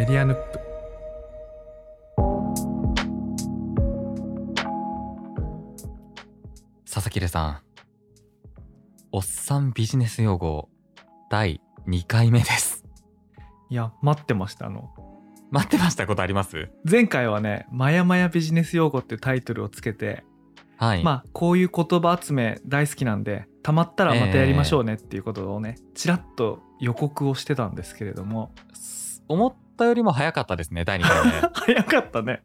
メディアヌップ佐々木さん。おっさんビジネス用語第2回目です。いや待ってましたあの待ってましたことあります？前回はね「まやまやビジネス用語」っていうタイトルをつけて、はい。まあこういう言葉集め大好きなんでたまったらまたやりましょうねっていうことをね、ちらっと予告をしてたんですけれどもす思ったよりも早かったですね、第2回目。早かったね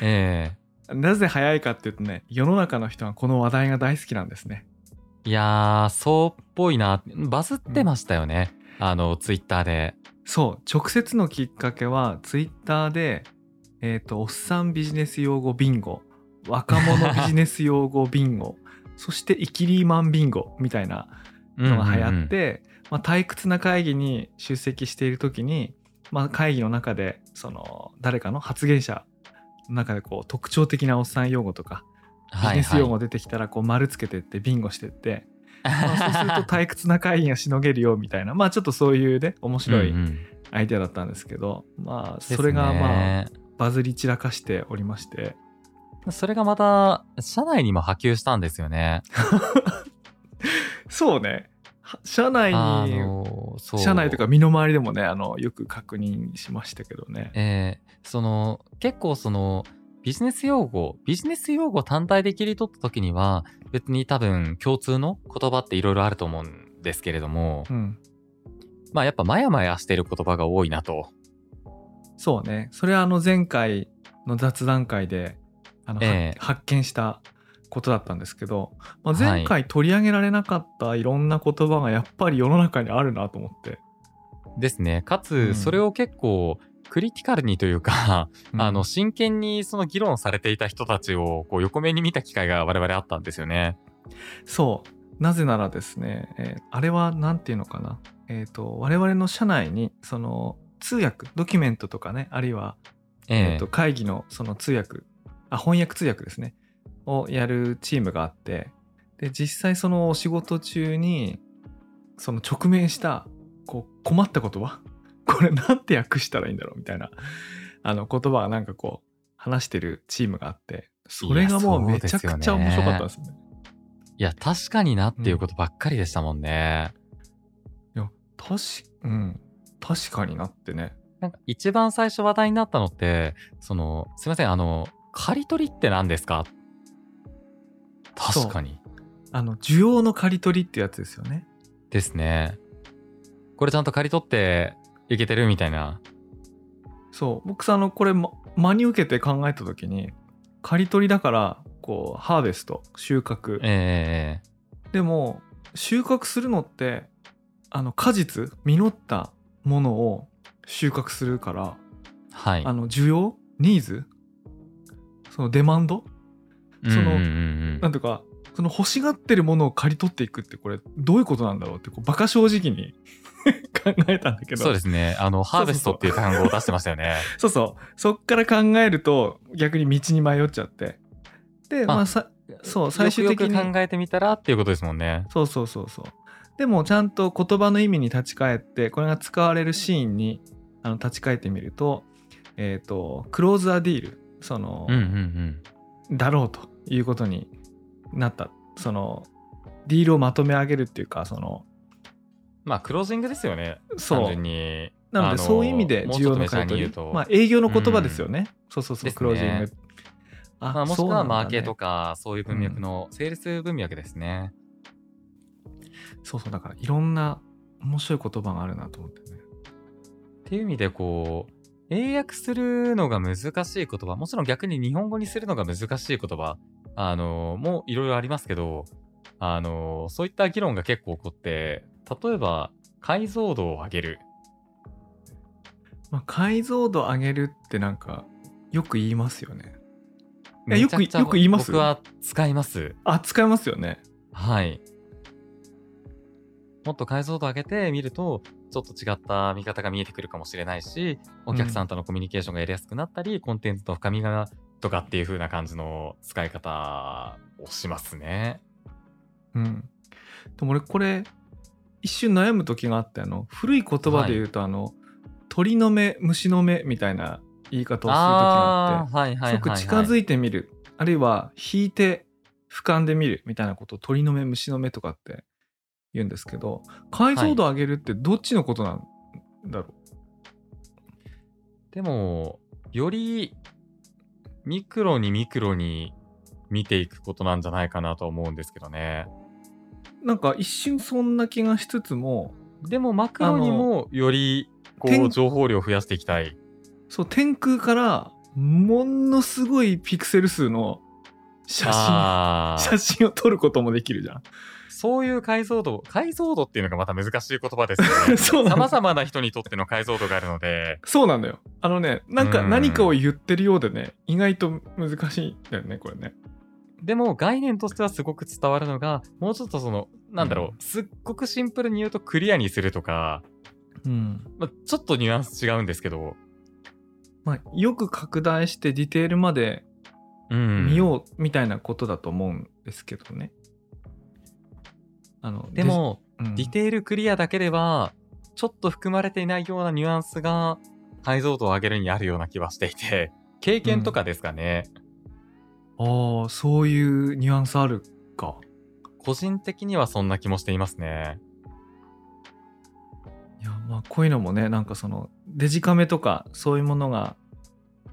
えなぜ早いかっていうとね世の中の人はこの話題が大好きなんですねえいやー、そうっぽいな。バズってましたよね。あの、ツイッターで。そう直接のきっかけはツイッターでえっ、とおっさんビジネス用語ビンゴ若者ビジネス用語ビンゴ そしてイキリーマンビンゴみたいなのが流行って、まあ、退屈な会議に出席している時に、まあ、会議の中でその誰かの発言者の中でこう特徴的なおっさん用語とかビジネス用語出てきたらこう丸つけてってビンゴしてって、まあ、そうすると退屈な会議がしのげるよみたいな。まあちょっとそういうね面白いうんうん。アイデアだったんですけど、まあですね。それがまあバズり散らかしておりまして。それがまた、社内にも波及したんですよね。そうね。は社内あに社内とか身の回りでもねあのよく確認しましたけどね。えーその結構そのビジネス用語ビジネス用語単体で切り取った時には別に多分共通の言葉っていろいろあると思うんですけれども、うん、まあやっぱマヤマヤしてる言葉が多いなと。そうね。それはあの前回の雑談会であの、はええ。発見したことだったんですけど、まあ、はい。前回取り上げられなかったいろんな言葉がやっぱり世の中にあるなと思って。ですね。かうん。つそれを結構クリティカルにというか、うん。あの真剣にその議論されていた人たちをこう横目に見た機会が我々あったんですよね。そう。なぜならですね、えーあれは何て言うのかな。えっ、と我々の社内にその通訳ドキュメントとかねあるいは、ええ。えーと会議のその通訳あ翻訳通訳ですねをやるチームがあってで実際そのお仕事中にその直面したこう困った言葉 これなんて訳したらいいんだろうみたいなあの言葉がなんかこう話してるチームがあってそれがもういやめちゃくちゃ面白かったですね。いや確かになっていうことばっかりでしたもんね。確うん確かになってねなんか一番最初話題になったのって、その、すいません、あの、刈り取りって何ですか確かに。あの需要の刈り取りってやつですよねですね。これちゃんと刈り取っていけてるみたいな。そう僕さあのこれ、ま、真に受けて考えた時に刈り取りだからこうハーベスト収穫えでも収穫するのってあの果実実ったものを収穫するからえはい。あの需要ニーズ？そのデマンド？そのなんとかその欲しがってるものを刈り取っていくってこれどういうことなんだろうってこうバカ正直に 考えたんだけどそうですね。あの、ハーベストっていう単語を出してましたよね。そうそうそっから考えると逆に道に迷っちゃってでまあまあさそう最終的によく考えてみたらっていうことですもんね。そうそうそうそうでもちゃんと言葉の意味に立ち返ってこれが使われるシーンにあの立ち返ってみるとえっ、とクローズアディールその、うんうんうん。だろうということになった。そのディールをまとめ上げるっていうかそのまあ、クロージングですよね。単そう。なのあでそういう意味で需要の買い取り。まあ営業の言葉ですよね、そうそうそう、ですね。クロージング。あまあ、もしくはマーケとか、そういう文脈の、セールス文脈ですね。そうそうだからいろんな面白い言葉があるなと思ってね。っていう意味で、こう、英訳するのが難しい言葉、もちろん逆に日本語にするのが難しい言葉、あの、もいろいろありますけど、あの、そういった議論が結構起こって、例えば、解像度を上げる。まあ、解像度上げるってなんかよく言いますよねえよくよく言います僕は使います。あ使いますよねはい。もっと解像度上げてみると、ちょっと違った見方が見えてくるかもしれないし、お客さんとのコミュニケーションがやりやすくなったり、コンテンツの深みがとかっていう風な感じの使い方をしますね。うんでも俺これ一瞬悩む時があってあの古い言葉で言うと、あの鳥の目虫の目みたいな言い方をする時があってあーはいはいはい、はい。すごく近づいてみる、あるいは引いて俯瞰で見るみたいなことを鳥の目虫の目とかって言うんですけど解像度上げるってどっちのことなんだろでも、よりミクロにミクロに見ていくことなんじゃないかなと思うんですけどね。う、なんか一瞬そんな気がしつつもでもマクロにもよりこ天う情報量を増やしていきたい。そう天空からものすごいピクセル数の写真写真を撮ることもできるじゃん。そういう解像度、解像度っていうのがまた難しい言葉ですよね。そうなんだ様々な人にとっての解像度があるので、そうなんだよ。あのね、なんかうん何かを言ってるようでね、意外と難しいんだよね、これね。でも概念としてはすごく伝わるのが、もうちょっとその、なんだろう、すっごくシンプルに言うとクリアにするとか、うん。まあ、ちょっとニュアンス違うんですけど、まあ、よく拡大してディテールまでうん。見ようみたいなことだと思うんですけどね。あのでも、うんディテールクリアだけでは、ちょっと含まれていないようなニュアンスが解像度を上げるにあるような気はしていて、経験とかですかね。ああ、そういうニュアンスあるか。個人的にはそんな気もしていますね。いや、まあ、こういうのもね、なんかその、デジカメとか、そういうものが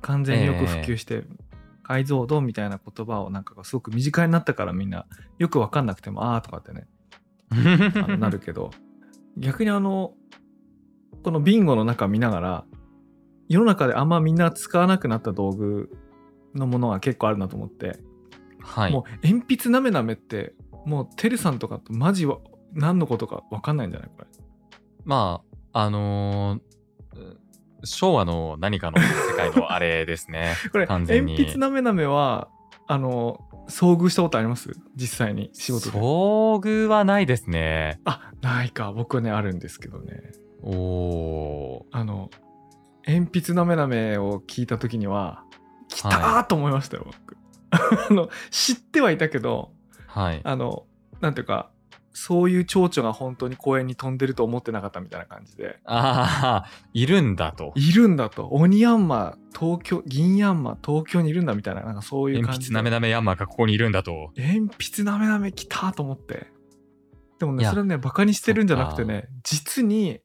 完全によく普及して、解像度みたいな言葉をなんかすごく身近になったからみんなよくわかんなくてもああとかってねなるけど逆にあのこのビンゴの中見ながら世の中であんまみんな使わなくなった道具のものが結構あるなと思って、はい。もう鉛筆なめなめってもうてるさんとかとマジは何のことか分かんないんじゃないこれまあ、あのー昭和の何かの世界のあれですね。これ完全に鉛筆なめなめはあの遭遇したことあります？実際に仕事で遭遇はないですね。あないか僕はねあるんですけどねおー。あの鉛筆なめなめを聞いた時には来たはーと思いましたよ、僕 あの知ってはいたけどはい。あのなんていうかそういう蝶々が本当に公園に飛んでると思ってなかったみたいな感じで。ああ、いるんだと。いるんだと。鬼ヤンマ東京銀ヤンマ東京にいるんだみたいななんかそういう感じで。鉛筆なめなめヤンマーがここにいるんだと。鉛筆なめなめ来たと思って。でもねそれはねバカにしてるんじゃなくてね実に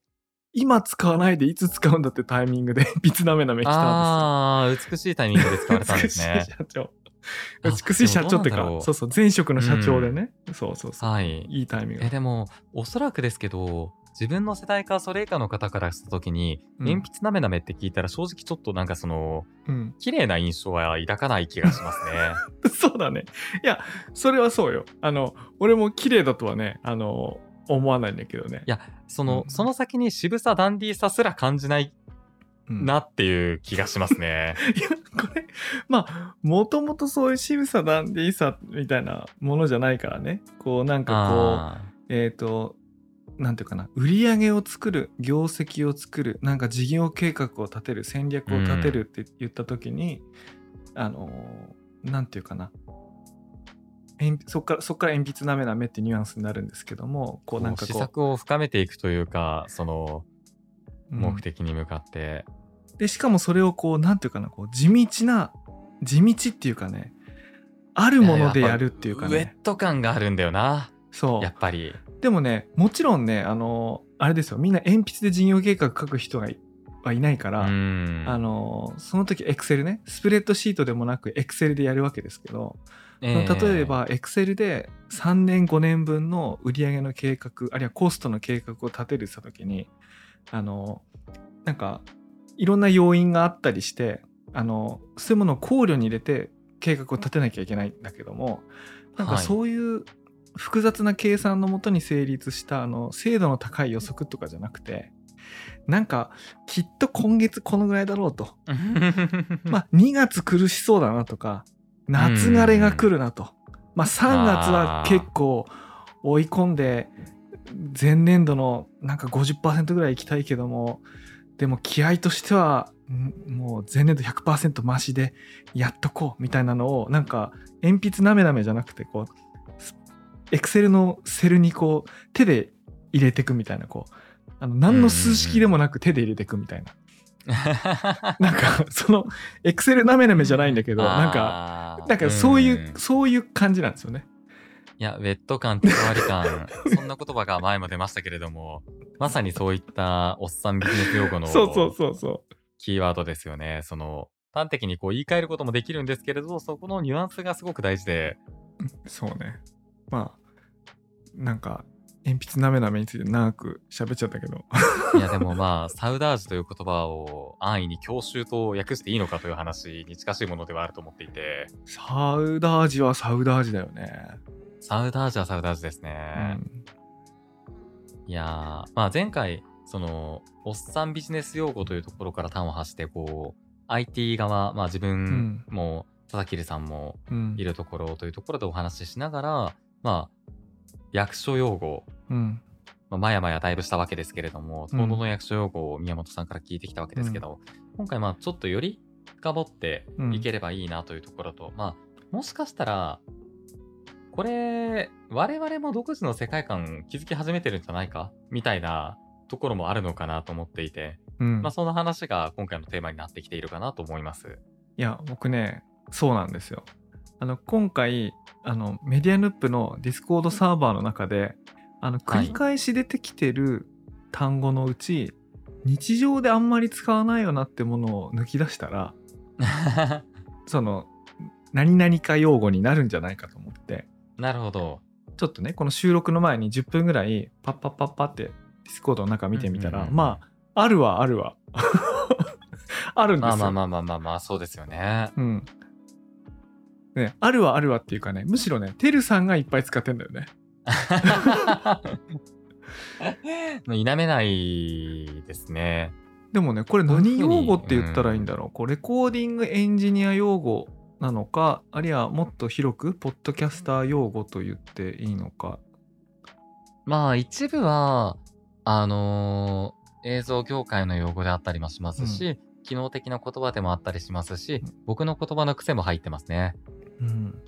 今使わないでいつ使うんだってタイミングで 鉛筆なめなめ来たんですよ。ああ、美しいタイミングで使われたんですね。美しい。社長。あ 美しい社長ってかそうそう前職の社長でね、そうそうそう、はい。いいタイミング。え、でも、おそらくですけど、自分の世代かそれ以下の方からしたときに、うん。鉛筆なめなめって聞いたら正直ちょっとなんかその、うん、綺麗な印象は抱かない気がしますね。そうだね。いやそれはそうよ。あの俺も綺麗だとはねあの思わないんだけどね。いやその、うん。その先に渋さダンディーさすら感じないうんなっていう気がしますね。いやこれまあもともとそういう渋さダンディーさみたいなものじゃないからね。こうなんかこうあえっ、となんていうかな。売り上げを作る業績を作るなんか事業計画を立てる戦略を立てるって言った時に、あのなんていうかな。鉛そっからそっから鉛筆なめなめってニュアンスになるんですけどもこーうなんかこ試作を深めていくというか、そのう、うん。目的に向かって。でしかもそれをこうなんていうかなこう地道な地道っていうかねあるものでやるっていうかウェッねト感があるんだよな。そうやっぱり。でもねもちろんねあのあれですよみんな鉛筆で事業計画書く人がいはいないから、うん。あのその時エクセルねスプレッドシートでもなくエクセルでやるわけですけど、えー例えばエクセルで3年5年分の売上の計画あるいはコストの計画を立てるって時にあのなんかいろんな要因があったりしてあのそういうものを考慮に入れて計画を立てなきゃいけないんだけどもなんかはい。そういう複雑な計算のもとに成立したあの精度の高い予測とかじゃなくてなんかきっと今月このぐらいだろうと。まあ、2月苦しそうだなとか夏枯れが来るなと、まあ、3月は結構追い込んで前年度のなんか50%ぐらい行きたいけどもでも気合としてはんもう前年度100%増しでやっとこうみたいなのをなんか鉛筆なめなめじゃなくてこうエクセルのセルにこう手で入れていくみたいなこうあの何の数式でもなく手で入れていくみたいな。なんかそのエクセルなめなめじゃないんだけど なんかかなんかそういう、そういう感じなんですよね。いや、ウェット感、手触り感、そんな言葉が前も出ましたけれども、まさにそういったおっさんビジネス用語の そうそうそうそキーワードですよね。その、端的にこう言い換えることもできるんですけれど、そこのニュアンスがすごく大事で、う。そうね。まあなんか鉛筆なめなめについて長く喋っちゃったけど。いやでもまあ、サウダージという言葉を安易に教習と訳していいのかという話に近しいものではあると思っていて、サウダージはサウダージだよね。サウダージはサウダージですうね。ん。いやー、まあ前回、その、おっさんビジネス用語というところから端を発して、こう、IT 側、まあ自分も、佐々木さんもうんいるところというところでお話ししながら、まあ、役所用語、うん。まあ、まやまやだいぶしたわけですけれども、うん東の役所用語を宮本さんから聞いてきたわけですけど、今回まあちょっとより深掘っていければいいなというところと、まあ、もしかしたら、これ、我々も独自の世界観築き始めてるんじゃないか？みたいなところもあるのかなと思っていて、うん。まあその話が今回のテーマになってきているかなと思います。いや僕ねそうなんですよ。あの今回あのメディアヌップの Discord サーバーの中であの繰り返し出てきてる単語のうち、日常であんまり使わないよなってものを抜き出したら その何々か用語になるんじゃないかと思ってなるほど。ちょっとねこの収録の前に10分ぐらいパッパッパッパって Discord の中見てみたら、うんうんうんまああるはあるわ あるんですよまあまあまあまあまあまあ、そうですよね。うん。ね、あるはあるわっていうかね、むしろね、てるさんがいっぱい使ってんだよね。否めないですね。でもね、これ何用語って言ったらいいんだろう。こうレコーディングエンジニア用語なのか、あるいはもっと広く、ポッドキャスター用語と言っていいのか。まあ一部は、あのー映像業界の用語であったりもしますし、機能的な言葉でもあったりしますし、僕の言葉の癖も入ってますね。うん。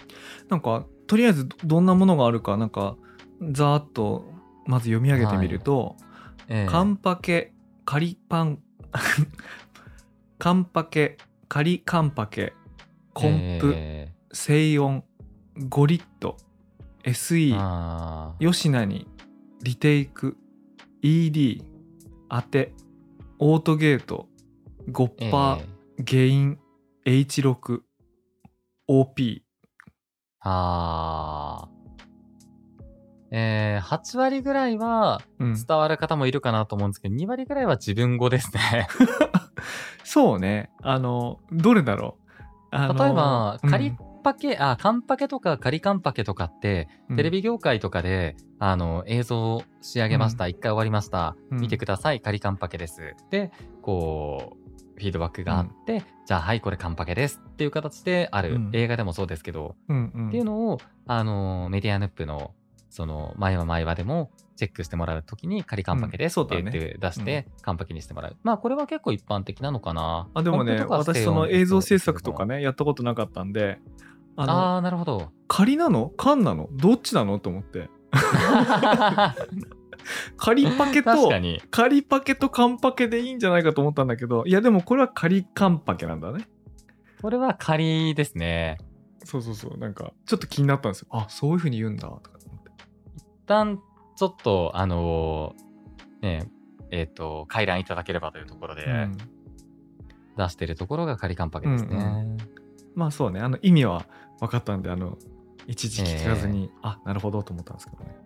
なんか、とりあえずどどんなものがあるか、なんか、ざーっとまず読み上げてみると、ええカンパケ、カリパン、カンパケ、カリカンパケ、コンプ、え静音、ゴリット、え SE、あー吉名に、リテイク、ED、当て、オートゲート、ゴッパー、ええゲイン、H6、OP。あーえー、8割ぐらいはうん、伝わる方もいるかなと思うんですけど、2割ぐらいは自分語ですね。そうね。あの、どれだろう？あの例えば、うんカリパケ、あ、カンパケとかカリカンパケとかって、テレビ業界とかで、あの、映像仕上げました。一、回終わりました。うん見てください。カリカンパケです。で、こう、フィードバックがあって、じゃあ、はい、これカンパケですっていう形である。うん映画でもそうですけど、うんうんっていうのを、あの、メディアヌップの、その、前は前はでも、チェックしてもらうときに、仮カンパケですって言って出して、カンパケにしてもらう。まあ、これは結構一般的なのかな。あでもね私その映像制作とかねやったことなかったんであのあなるほど。仮なの？缶なの？どっちなの？と思って。仮パケと。仮パケと缶パケでいいんじゃないかと思ったんだけどいやでもこれは仮缶パケなんだね。これは仮ですね。そうそうそう。なんかちょっと気になったんですよ。あそういう風に言うんだとか思って。一旦、ちょっと、あのーね、えっ、と、回覧いただければというところで、うん出してるところが仮カンパケですね。うんまあそうねあの意味は分かったんであの一時聞かずに、あなるほどと思ったんですけどね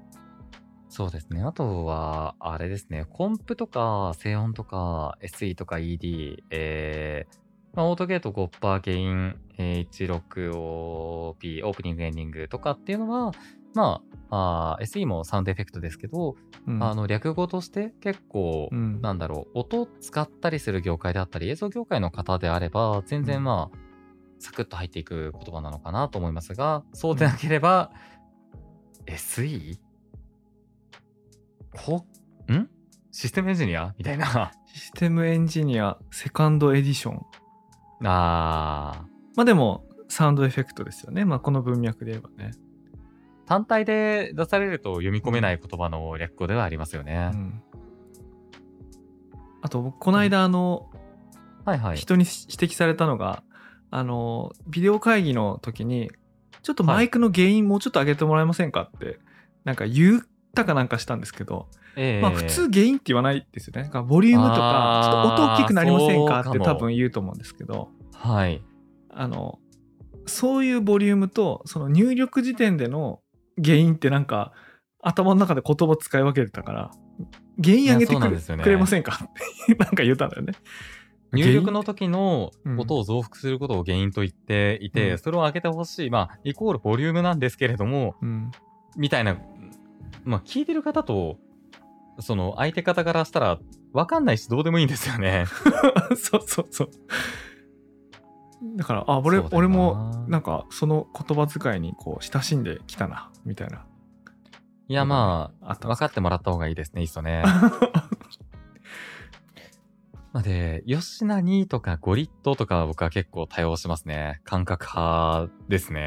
そうですね。あとは、あれですね。コンプとか、静音とか、SE とか ED、えー、まあ、オートゲート、ゴッパー、ゲイン、H6OP、オープニング、エンディングとかっていうのは、まあ、あー SE もサウンドエフェクトですけど、うん。あの、略語として結構、うん。なんだろう、音使ったりする業界であったり、映像業界の方であれば、全うん。然まあ、サクッと入っていく言葉なのかなと思いますが、そうでなければ、SE? こ、ん？システムエンジニア？みたいな。システムエンジニアセカンドエディション。あー、まあでもサウンドエフェクトですよね。まあこの文脈で言えばね、単体で出されると読み込めない言葉の略語ではありますよねう。ん、あと僕この間あのはいはい。人に指摘されたのがあのビデオ会議の時にちょっとマイクの原因もうちょっと上げてもらえませんかってなんか言ったかなんかしたんですけど、ええまあ普通原因って言わないですよね。なんかボリュームとかちょっと音大きくなりませんかって多分言うと思うんですけどはい。あのそういうボリュームとその入力時点での原因ってなんか頭の中で言葉使い分けてたから原因上げてくれ,、ねくれませんかってなんか言ったんだよね。入力の時のうん音を増幅することを原因と言っていて、うんそれを上げてほしい。まあ、イコールボリュームなんですけれども、うん、みたいな、まあ、聞いてる方と、その相手方からしたら、わかんないし、どうでもいいんですよね。そうそうそう。だからあ俺俺もなんかその言葉遣いにこう親しんできたなみたいな。いや、まあ、あ分かってもらった方がいいですね、いっそね。まあで、吉ナにとかゴリットとかは僕は結構多用しますね。感覚派ですね。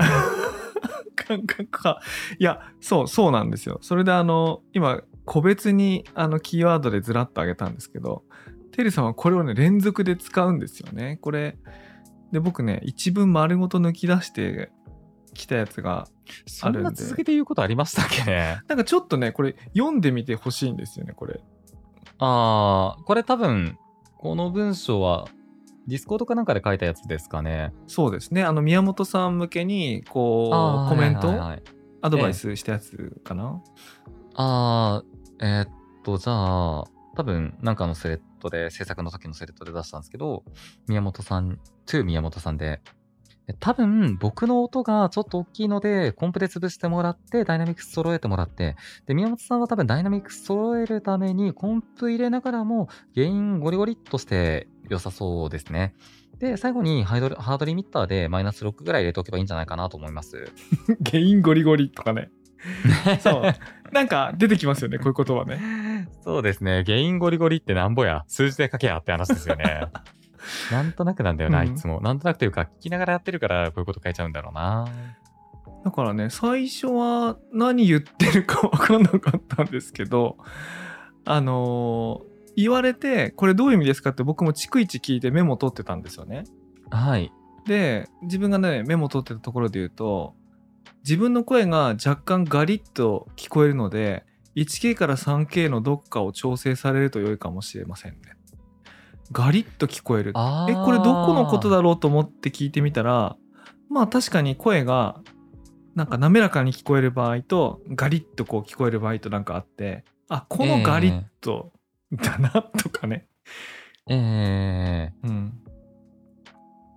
感覚か。いや、そう、そうなんですよ。それであの、今、個別にあのキーワードでずらっと上げたんですけど、テルさんはこれをね、連続で使うんですよね。これ、で、僕ね、一文丸ごと抜き出してきたやつが、そんな続けて言うことありましたっけね？なんかちょっとね、これ読んでみてほしいんですよね、これ。あー、これ多分、この文章は、 Discord かなんかで書いたやつですかね。そうですね。あの、宮本さん向けに、こう、コメント、はいはいはいアドバイスしたやつかな、あー、えーっと、じゃあ、多分、なんかのスレッドで、制作の時のスレッドで出したんですけど、宮本さん、to 宮本さんで、え多分、僕の音がちょっと大きいので、コンプで潰してもらって、ダイナミクス揃えてもらって、で、宮本さんは多分、ダイナミクス揃えるために、コンプ入れながらも、原因ゴリゴリっとして良さそうですね。で、最後にハイドルハードリミッターでマイナス6ぐらい入れておけばいいんじゃないかなと思います。ゲインゴリゴリとかね。そう。なんか出てきますよね、こういう言葉ね。そうですね。原因ゴリゴリってなんぼや。数字で書けやって話ですよね。なんとなくなんだよな、うんいつも。なんとなくというか、聞きながらやってるから、こういうこと書いちゃうんだろうな。だからね、最初は何言ってるか分かんなかったんですけど、あのー言われて、これどういう意味ですかって僕も逐一聞いてメモ取ってたんですよね。はい。で、自分がね、メモ取ってたところで言うと、自分の声が若干ガリッと聞こえるので、1K から 3K のどっかを調整されると良いかもしれませんね。ガリッと聞こえる。あえ、これどこのことだろうと思って聞いてみたら、まあ確かに声がなんか滑らかに聞こえる場合とガリッとこう聞こえる場合となんかあって、あ、このガリッとだなとかね。えー、うん。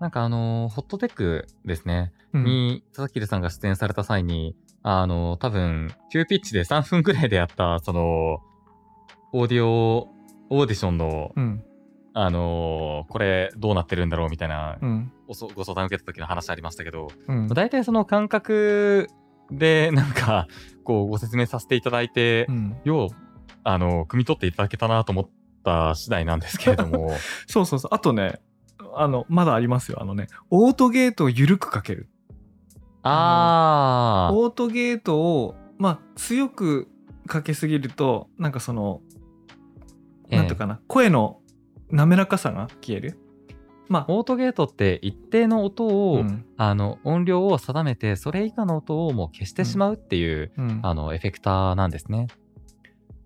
なんかあのーホットテックですね。うんに、佐々木さんが出演された際に、あのー多分、急ピッチで3分くらいでやった、その、オーディオ、オーディションの、うん。あのーこれどうなってるんだろうみたいなうん。ご相談受けた時の話ありましたけど、うん。大体その感覚でなんかこうご説明させていただいて、うんようあの汲み取っていただけたなと思った次第なんですけれども そうそうそう。あとね、あの、まだありますよ。あのね、オートゲートを緩くかける。あーオートゲートを、まあ、強くかけすぎると、なんかその、なんていうかな、声の滑らかさが消える？まオートゲートって一定の音あ、を、うんあの音量を定めてそれ以下の音をもう消してしまうっていう、うんあのエフェクターなんですね。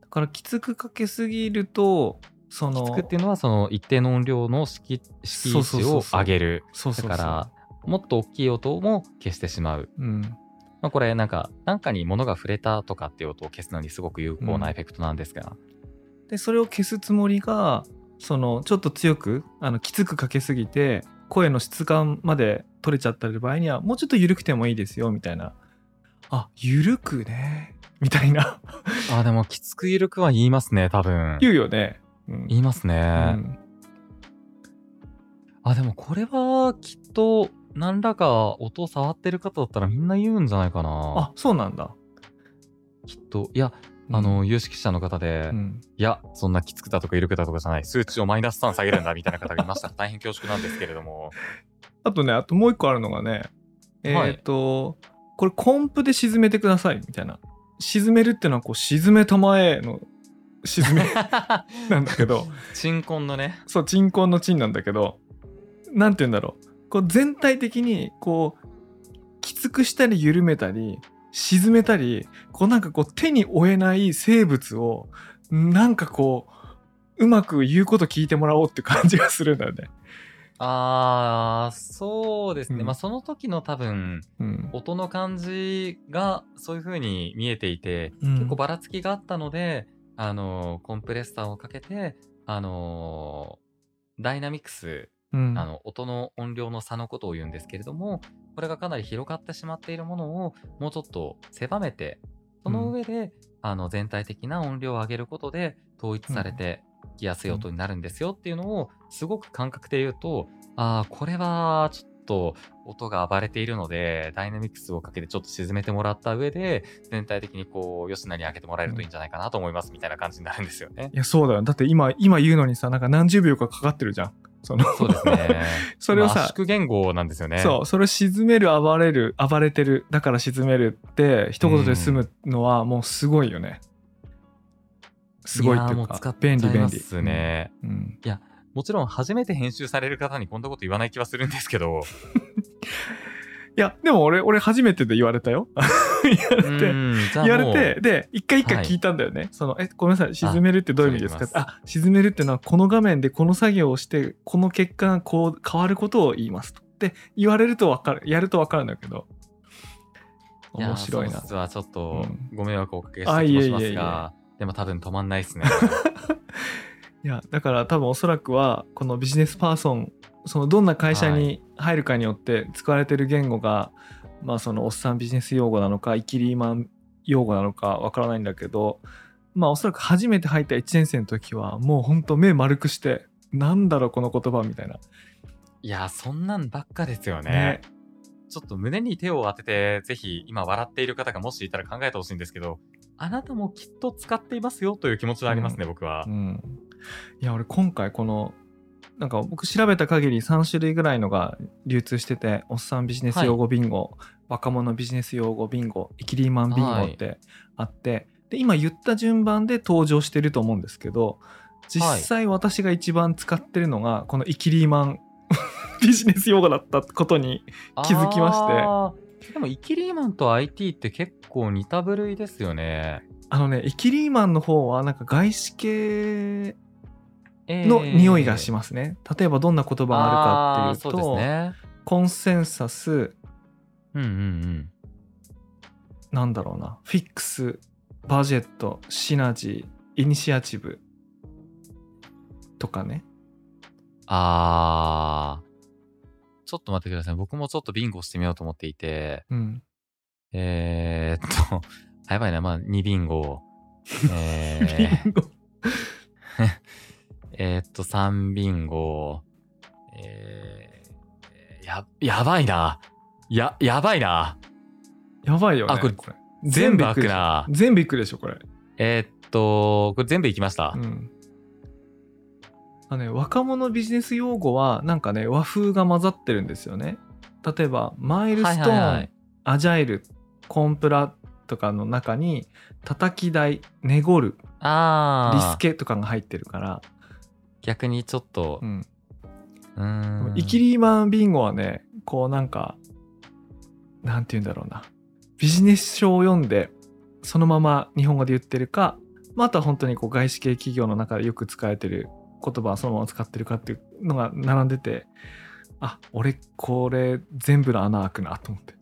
だからきつくかけすぎると、その、きつくっていうのはその一定の音量の式式そうそう値を上げる。だからもっと大きい音も消してしまう。うん、まあ、これなんか、なんかに物が触れたとかっていう音を消すのにすごく有効うんなエフェクトなんですが。でそれを消すつもりがそのちょっと強くあのきつくかけすぎて声の質感まで取れちゃった場合にはもうちょっと緩くてもいいですよみたいなあ緩くねみたいなあ、でもきつく緩くは言いますね、多分。言うよね、うん言いますうね。んあ、でもこれはきっと何らか音を触ってる方だったらみんな言うんじゃないかな。あそうなんだ、きっと。いや、あの、有識者の方で、うん、いや、そんなきつくだとか緩くだとかじゃない、数値をマイナス3下げるんだみたいな方がいました。ら 大変恐縮なんですけれども。あとねあともう一個あるのがねえっ、はいと、これコンプで沈めてくださいみたいな。沈めるってのはこう沈めたまえの沈め なんだけど。鎮魂のね。そう鎮魂の鎮なんだけど。なんて言うんだろう。こう全体的にこうきつくしたり緩めたり沈めたりこうなんかこう手に負えない生物をなんかこううまく言うこと聞いてもらおうって感じがするんだよね。ああ、そうですね。うんまあその時の多分、うん音の感じがそういう風に見えていて、うん結構ばらつきがあったので、あの、コンプレッサーをかけて、あの、ダイナミクス、うんあの、音の音量の差のことを言うんですけれども、これがかなり広がってしまっているものをもうちょっと狭めて、その上で、あの、全体的な音量を上げることで統一されてきやすい音になるんですよっていうのを、すごく感覚で言うと、ああ、これはちょっと音が暴れているので、ダイナミクスをかけてちょっと沈めてもらった上で、全体的にこう、吉野に上げてもらえるといいんじゃないかなと思いますみたいな感じになるんですよね。いやそうだよだって今今言うのにさなんか何十秒かかかってるじゃん。そのそうですね。それをまあ圧さ縮言語なんですよね。そうそれを沈める暴れる暴れてるだから沈めるって一言で済むのはもうすごいよね。すごいっていうか便利便利。ちゃいますね。うん。もちろん初めて編集される方にこんなこと言わない気はするんですけど、いやでも俺俺初めてで言われたよ。言われて。言われてで一回一回はい聞いたんだよね、そのえごめんなさい沈めるってどういう意味ですか？あ沈めるっていうのはこの画面でこの作業をしてこの結果がこう変わることを言いますと。って言われると分かるやると分かるんだけど。面白いな。その説はちょっとうご迷惑をおかけしあた気もしますいえいえいえが、でも多分止まんないですね。いやだから多分おそらくはこのビジネスパーソンそのどんな会社に入るかによって使われてる言語が、まあそのおっさんビジネス用語なのかイキリーマン用語なのかわからないんだけどまあおそらく初めて入った1年生の時はもうほんと目丸くしてなんだろうこの言葉みたいな。いやー、そんなんばっかですよね。ねちょっと胸に手を当てて、ぜひ今笑っている方がもしいたら考えてほしいんですけど、あなたもきっと使っていますよという気持ちはありますね、僕はう。ん、いや俺今回このなんか僕調べた限り3種類ぐらいのが流通してておっさんビジネス用語ビンゴ、若者ビジネス用語ビンゴイキリーマンビンゴってあって、で今言った順番で登場してると思うんですけど実際私が一番使ってるのがこのイキリーマン ビジネス用語だったことに気づきまして。でも、イキリーマンと IT って結構似た部類ですよね。あのねイキリーマンの方はなんか外資系えーの匂いがしますね、例えばどんな言葉があるかっていうとね。コンセンサスうんうんうん。なんだろうなフィックスバジェットシナジーイニシアチブとかねあー。ちょっと待ってください。僕もちょっとビンゴしてみようと思っていて、うんえー、っと、あ やばいな、まあ、2ビンゴ。えー、えーっと、3ビンゴ。えー、や、やばいな。や、やばいな。やばいよねあこれ全部開くな。全部いくでしょこれえーっと、これ全部いきました。うんあのね、若者ビジネス用語はなんかね和風が混ざってるんですよね例えばマイルストーン、はいはいはいアジャイルコンプラとかの中に叩き台ネゴルあー。リスケとかが入ってるから、逆にちょっとう、ん、うーん。イキリーマンビンゴはねこうなんかなんて言うんだろうなビジネス書を読んでそのまま日本語で言ってるか、まあ、あとは本当にこう外資系企業の中でよく使われてる言葉をそのまま使ってるかっていうのが並んでてあ俺これ全部の穴開くなと思って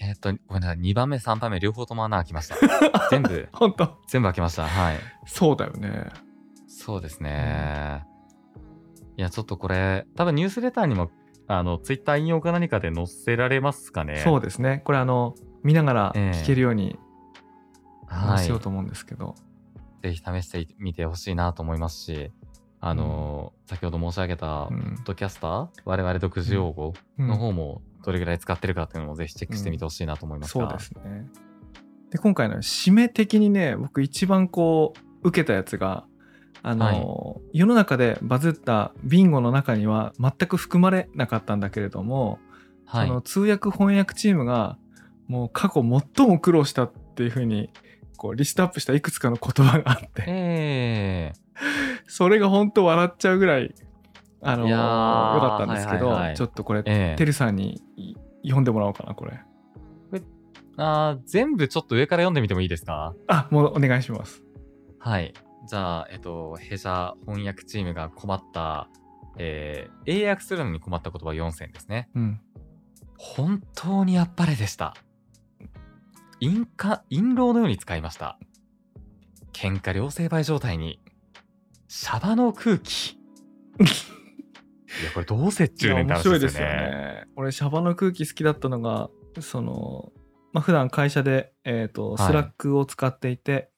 えーっと、ごめんなさい。2番目、3番目、両方とも穴開きました。全部、本当全部開きました。はい。そうだよねそうですね。いや、ちょっとこれ、多分ニュースレターにも、あの、ツイッター引用か何かで載せられますかね。そうですね。これあの見ながらええ。聞けるようにはい。載せようと思うんですけど、ぜひ試してみてほしいなと思いますし、あの、先ほど申し上げた、ドキャスター、我々独自用語うん。の方もどれぐらい使ってるかっていうのもぜひチェックしてみてほしいなと思いますが、そうですね。で今回の締め的にね僕一番こう受けたやつがあの、世の中でバズったビンゴの中には全く含まれなかったんだけれども、はい。その通訳翻訳チームがもう過去最も苦労したっていうふうにこうリストアップしたいくつかの言葉があってえ それが本当笑っちゃうぐらいあのよーかったんですけど、はいはいはい。ちょっとこれ、ええ。てるさんにい読んでもらおうかなこれあー全部ちょっと上から読んでみてもいいですか？あもうお願いします。はい。じゃあ、えっと、弊社翻訳チームが困った、えー英訳するのに困った言葉4選ですね。うん本当にあっぱれでした。陰化、陰謀のように使いました。喧嘩両成敗状態に、シャバの空気。いや、これどう折いや衷ねんって話面白いですよね。よね俺シャバの空気好きだったのがそのまあ普段会社で、えーとはいスラックを使っていて、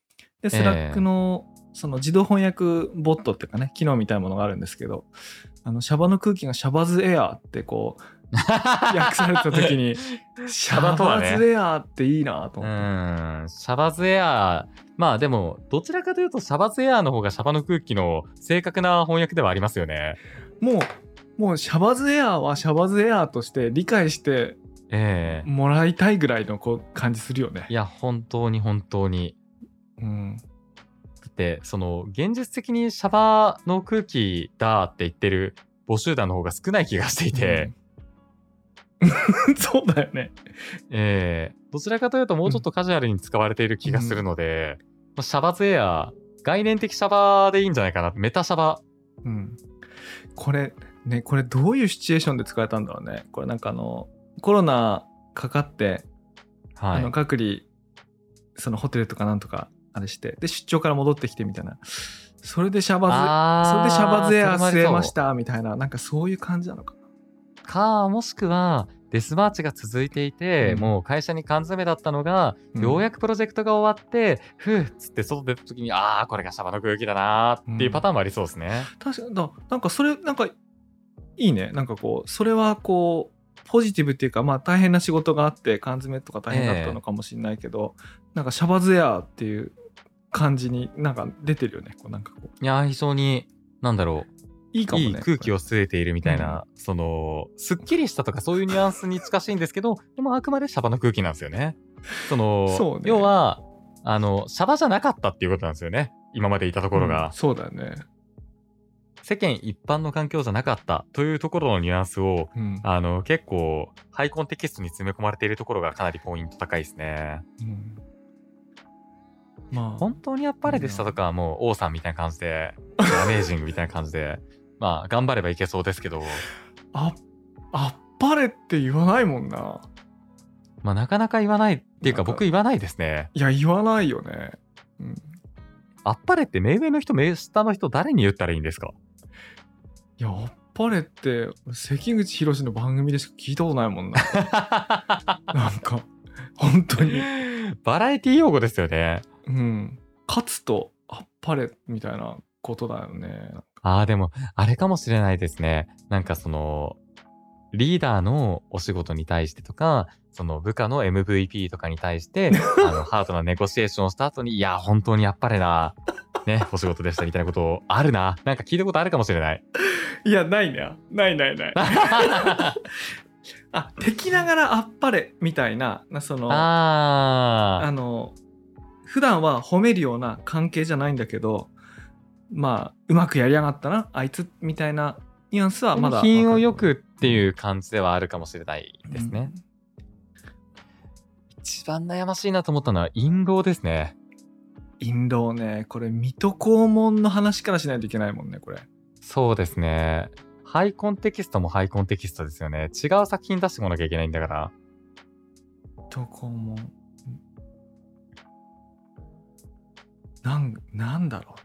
でスラックの、その自動翻訳ボットっていうかね機能みたいなものがあるんですけどあのシャバの空気がシャバズエアーってこう 訳された時にシャバとはねズエアーっていいなとう思って、ーん、シャバズエアー。まあでも、どちらかというと、シャバズエアーの方がシャバの空気の正確な翻訳ではありますよね。もうもうシャバズエアーはシャバズエアーとして理解してええもらいたいぐらいのこう感じするよねい。や、本当に本当に。うん、て、その、現実的にシャバの空気だって言ってる母集団の方が少ない気がしていて、うん そうだよね。ええどちらかというともうちょっとカジュアルに使われている気がするので、まあシャバズエアー、概念的シャバでいいんじゃないかな。メタシャバ。うん、これねこれどういうシチュエーションで使えたんだろうねこれなんかあのコロナかかって、はいあの。隔離そのホテルとかなんとかあれしてで出張から戻ってきてみたいな。それでシャバズそれでシャバズエア据えましたみたいななんかそういう感じなのかな。か、もしくは、デスマーチが続いていて、うん。もう会社に缶詰だったのが、うん。ようやくプロジェクトが終わって、ふうっつって外出た時に、ああ、これがシャバの空気だなーっていうパターンもありそうですね。確かにだなんかそれなんかいいね。なんかこうそれはこうポジティブっていうかまあ大変な仕事があって缶詰とか大変だったのかもしれないけど、なんかシャバズエアーっていう感じになんか出てるよね。こうなんかこう。いやー、非常に、なんだろう、いいかもねいい空気を吸えているみたいな、その、すっきりしたとかそういうニュアンスに近しいんですけど、でもあくまでシャバの空気なんですよね。その、ね。要は、あの、シャバじゃなかったっていうことなんですよね。今までいたところが。うんそうだよね。世間一般の環境じゃなかったというところのニュアンスを、うん。あの、結構、ハイコンテキストに詰め込まれているところがかなりポイント高いですね。うんまあ。本当にあっぱれでしたとかはもう王さんみたいな感じで、アメージングみたいな感じで、まあ頑張ればいけそうですけど、ああっぱれって言わないもんな。まあなかなか言わないっていうか僕言わないですね。いや言わないよね、うん、あっぱれって目上の人、目下の人誰に言ったらいいんですか？いやあっぱれって関口宏の番組でしか聞いたことないもんな。なんか本当に。バラエティ用語ですよね。うん勝つとあっぱれみたいなことだよねああ、でも、あれかもしれないですね。なんかその、リーダーのお仕事に対してとか、その部下の MVP とかに対して、あの、ハートなネゴシエーションをした後に、いや、本当にやっぱりな、ね、お仕事でしたみたいなことあるな。なんか聞いたことあるかもしれない。いやないねないないない あ敵ながらあっぱれみたいななそのああの普段は褒めるような関係じゃないんだけどまあうまくやりやがったなあいつみたいなニュアンスはあ、まだ品をよくっていう感じではあるかもしれないですね。一番悩ましいなと思ったのは、陰謀ですね。インドねこれ水戸黄門の話からしないといけないもんねこれそうですね。ハイコンテキストもハイコンテキストですよね。違う作品出してこなきゃいけないんだから。水戸黄門なんなんだろう。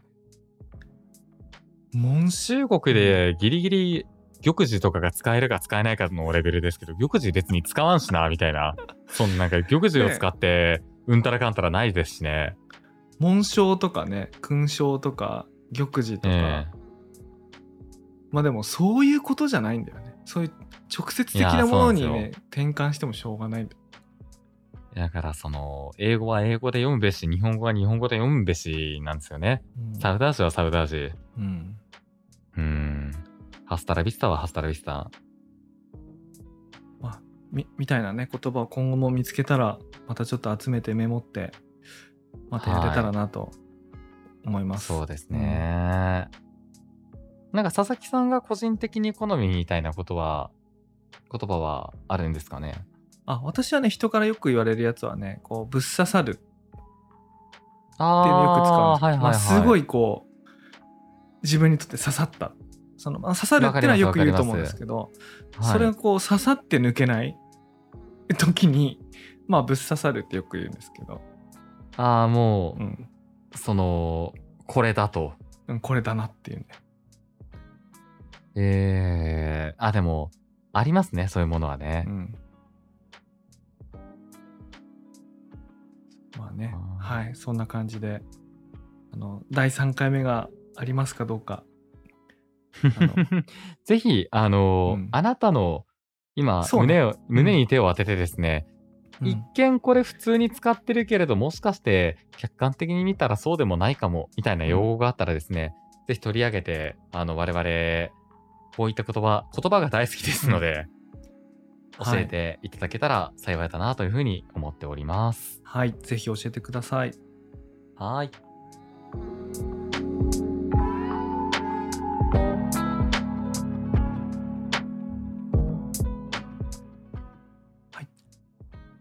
門中国でギリギリ玉璽とかが使えるか使えないかのレベルですけど、玉璽別に使わんしな、みたいな。そんなんか玉璽を使って、うんたらかんたらないですしね。紋章とかね勲章とか玉璽とか、え。まあでもそういうことじゃないんだよね。そういう直接的なものにね転換してもしょうがない。んだよえだから、その、英語は英語で読むべし、日本語は日本語で読むべしなんですよね。うんサウダージはサウダージ。うんうーん。ハスタラビスタはハスタラビスタ。みみたいなね言葉を今後も見つけたらまたちょっと集めてメモってまたやれたらなと思います、そうですね。なんか佐々木さんが個人的に好みみたいなことは、言葉はあるんですかね？あ私はね人からよく言われるやつはねこうぶっ刺さる。っていうあのをよく使うんですよ。はいはいすごい。いこう自分にとって刺さった。その、まあ、刺さるっていうのはよく言うと思うんですけど、それがこう刺さって抜けない時にまあぶっ刺さるってよく言うんですけど、ああ、もうん、う、その、これだと。うんこれだなっていうね。えー、あ、でも、ありますね、そういうものはね。う。んはいそんな感じであの第3回目がありますかどうか。の ぜひ、あの、うん。あなたの、今、ね。胸を、胸に手を当ててですね、うん。一見これ普通に使ってるけれど、もしかして客観的に見たらそうでもないかも、みたいな用語があったらですね、ぜひ取り上げて、あの、我々、こういった言葉、言葉が大好きですので、はい教えていただけたら幸いだなというふうに思っております。はいぜひ教えてくださいはーい。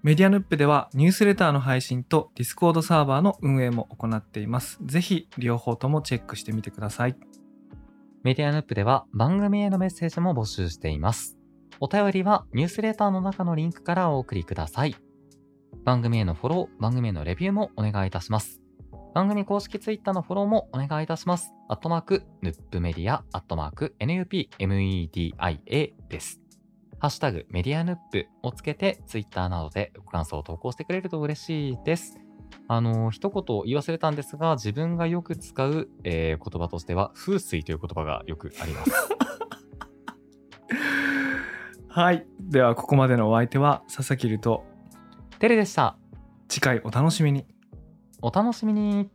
メディアヌップではニュースレターの配信と Discord サーバーの運営も行っています。ぜひ両方ともチェックしてみてください。メディアヌップでは番組へのメッセージも募集しています。お便りはニュースレーターの中のリンクからお送りください。番組へのフォロー、番組へのレビューもお願いいたします。番組公式ツイッターのフォローもお願いいたします。アットマーク、ヌップメディア、アットマーク、NUPMEDIA です。ハッシュタグメディアヌップをつけてツイッターなどでご感想を投稿してくれると嬉しいです。あの、一言言い忘れたんですが、自分がよく使う、えー言葉としては、風水という言葉がよくあります。はい。ではここまでのお相手は佐々木るとテレでした。次回お楽しみに。お楽しみに。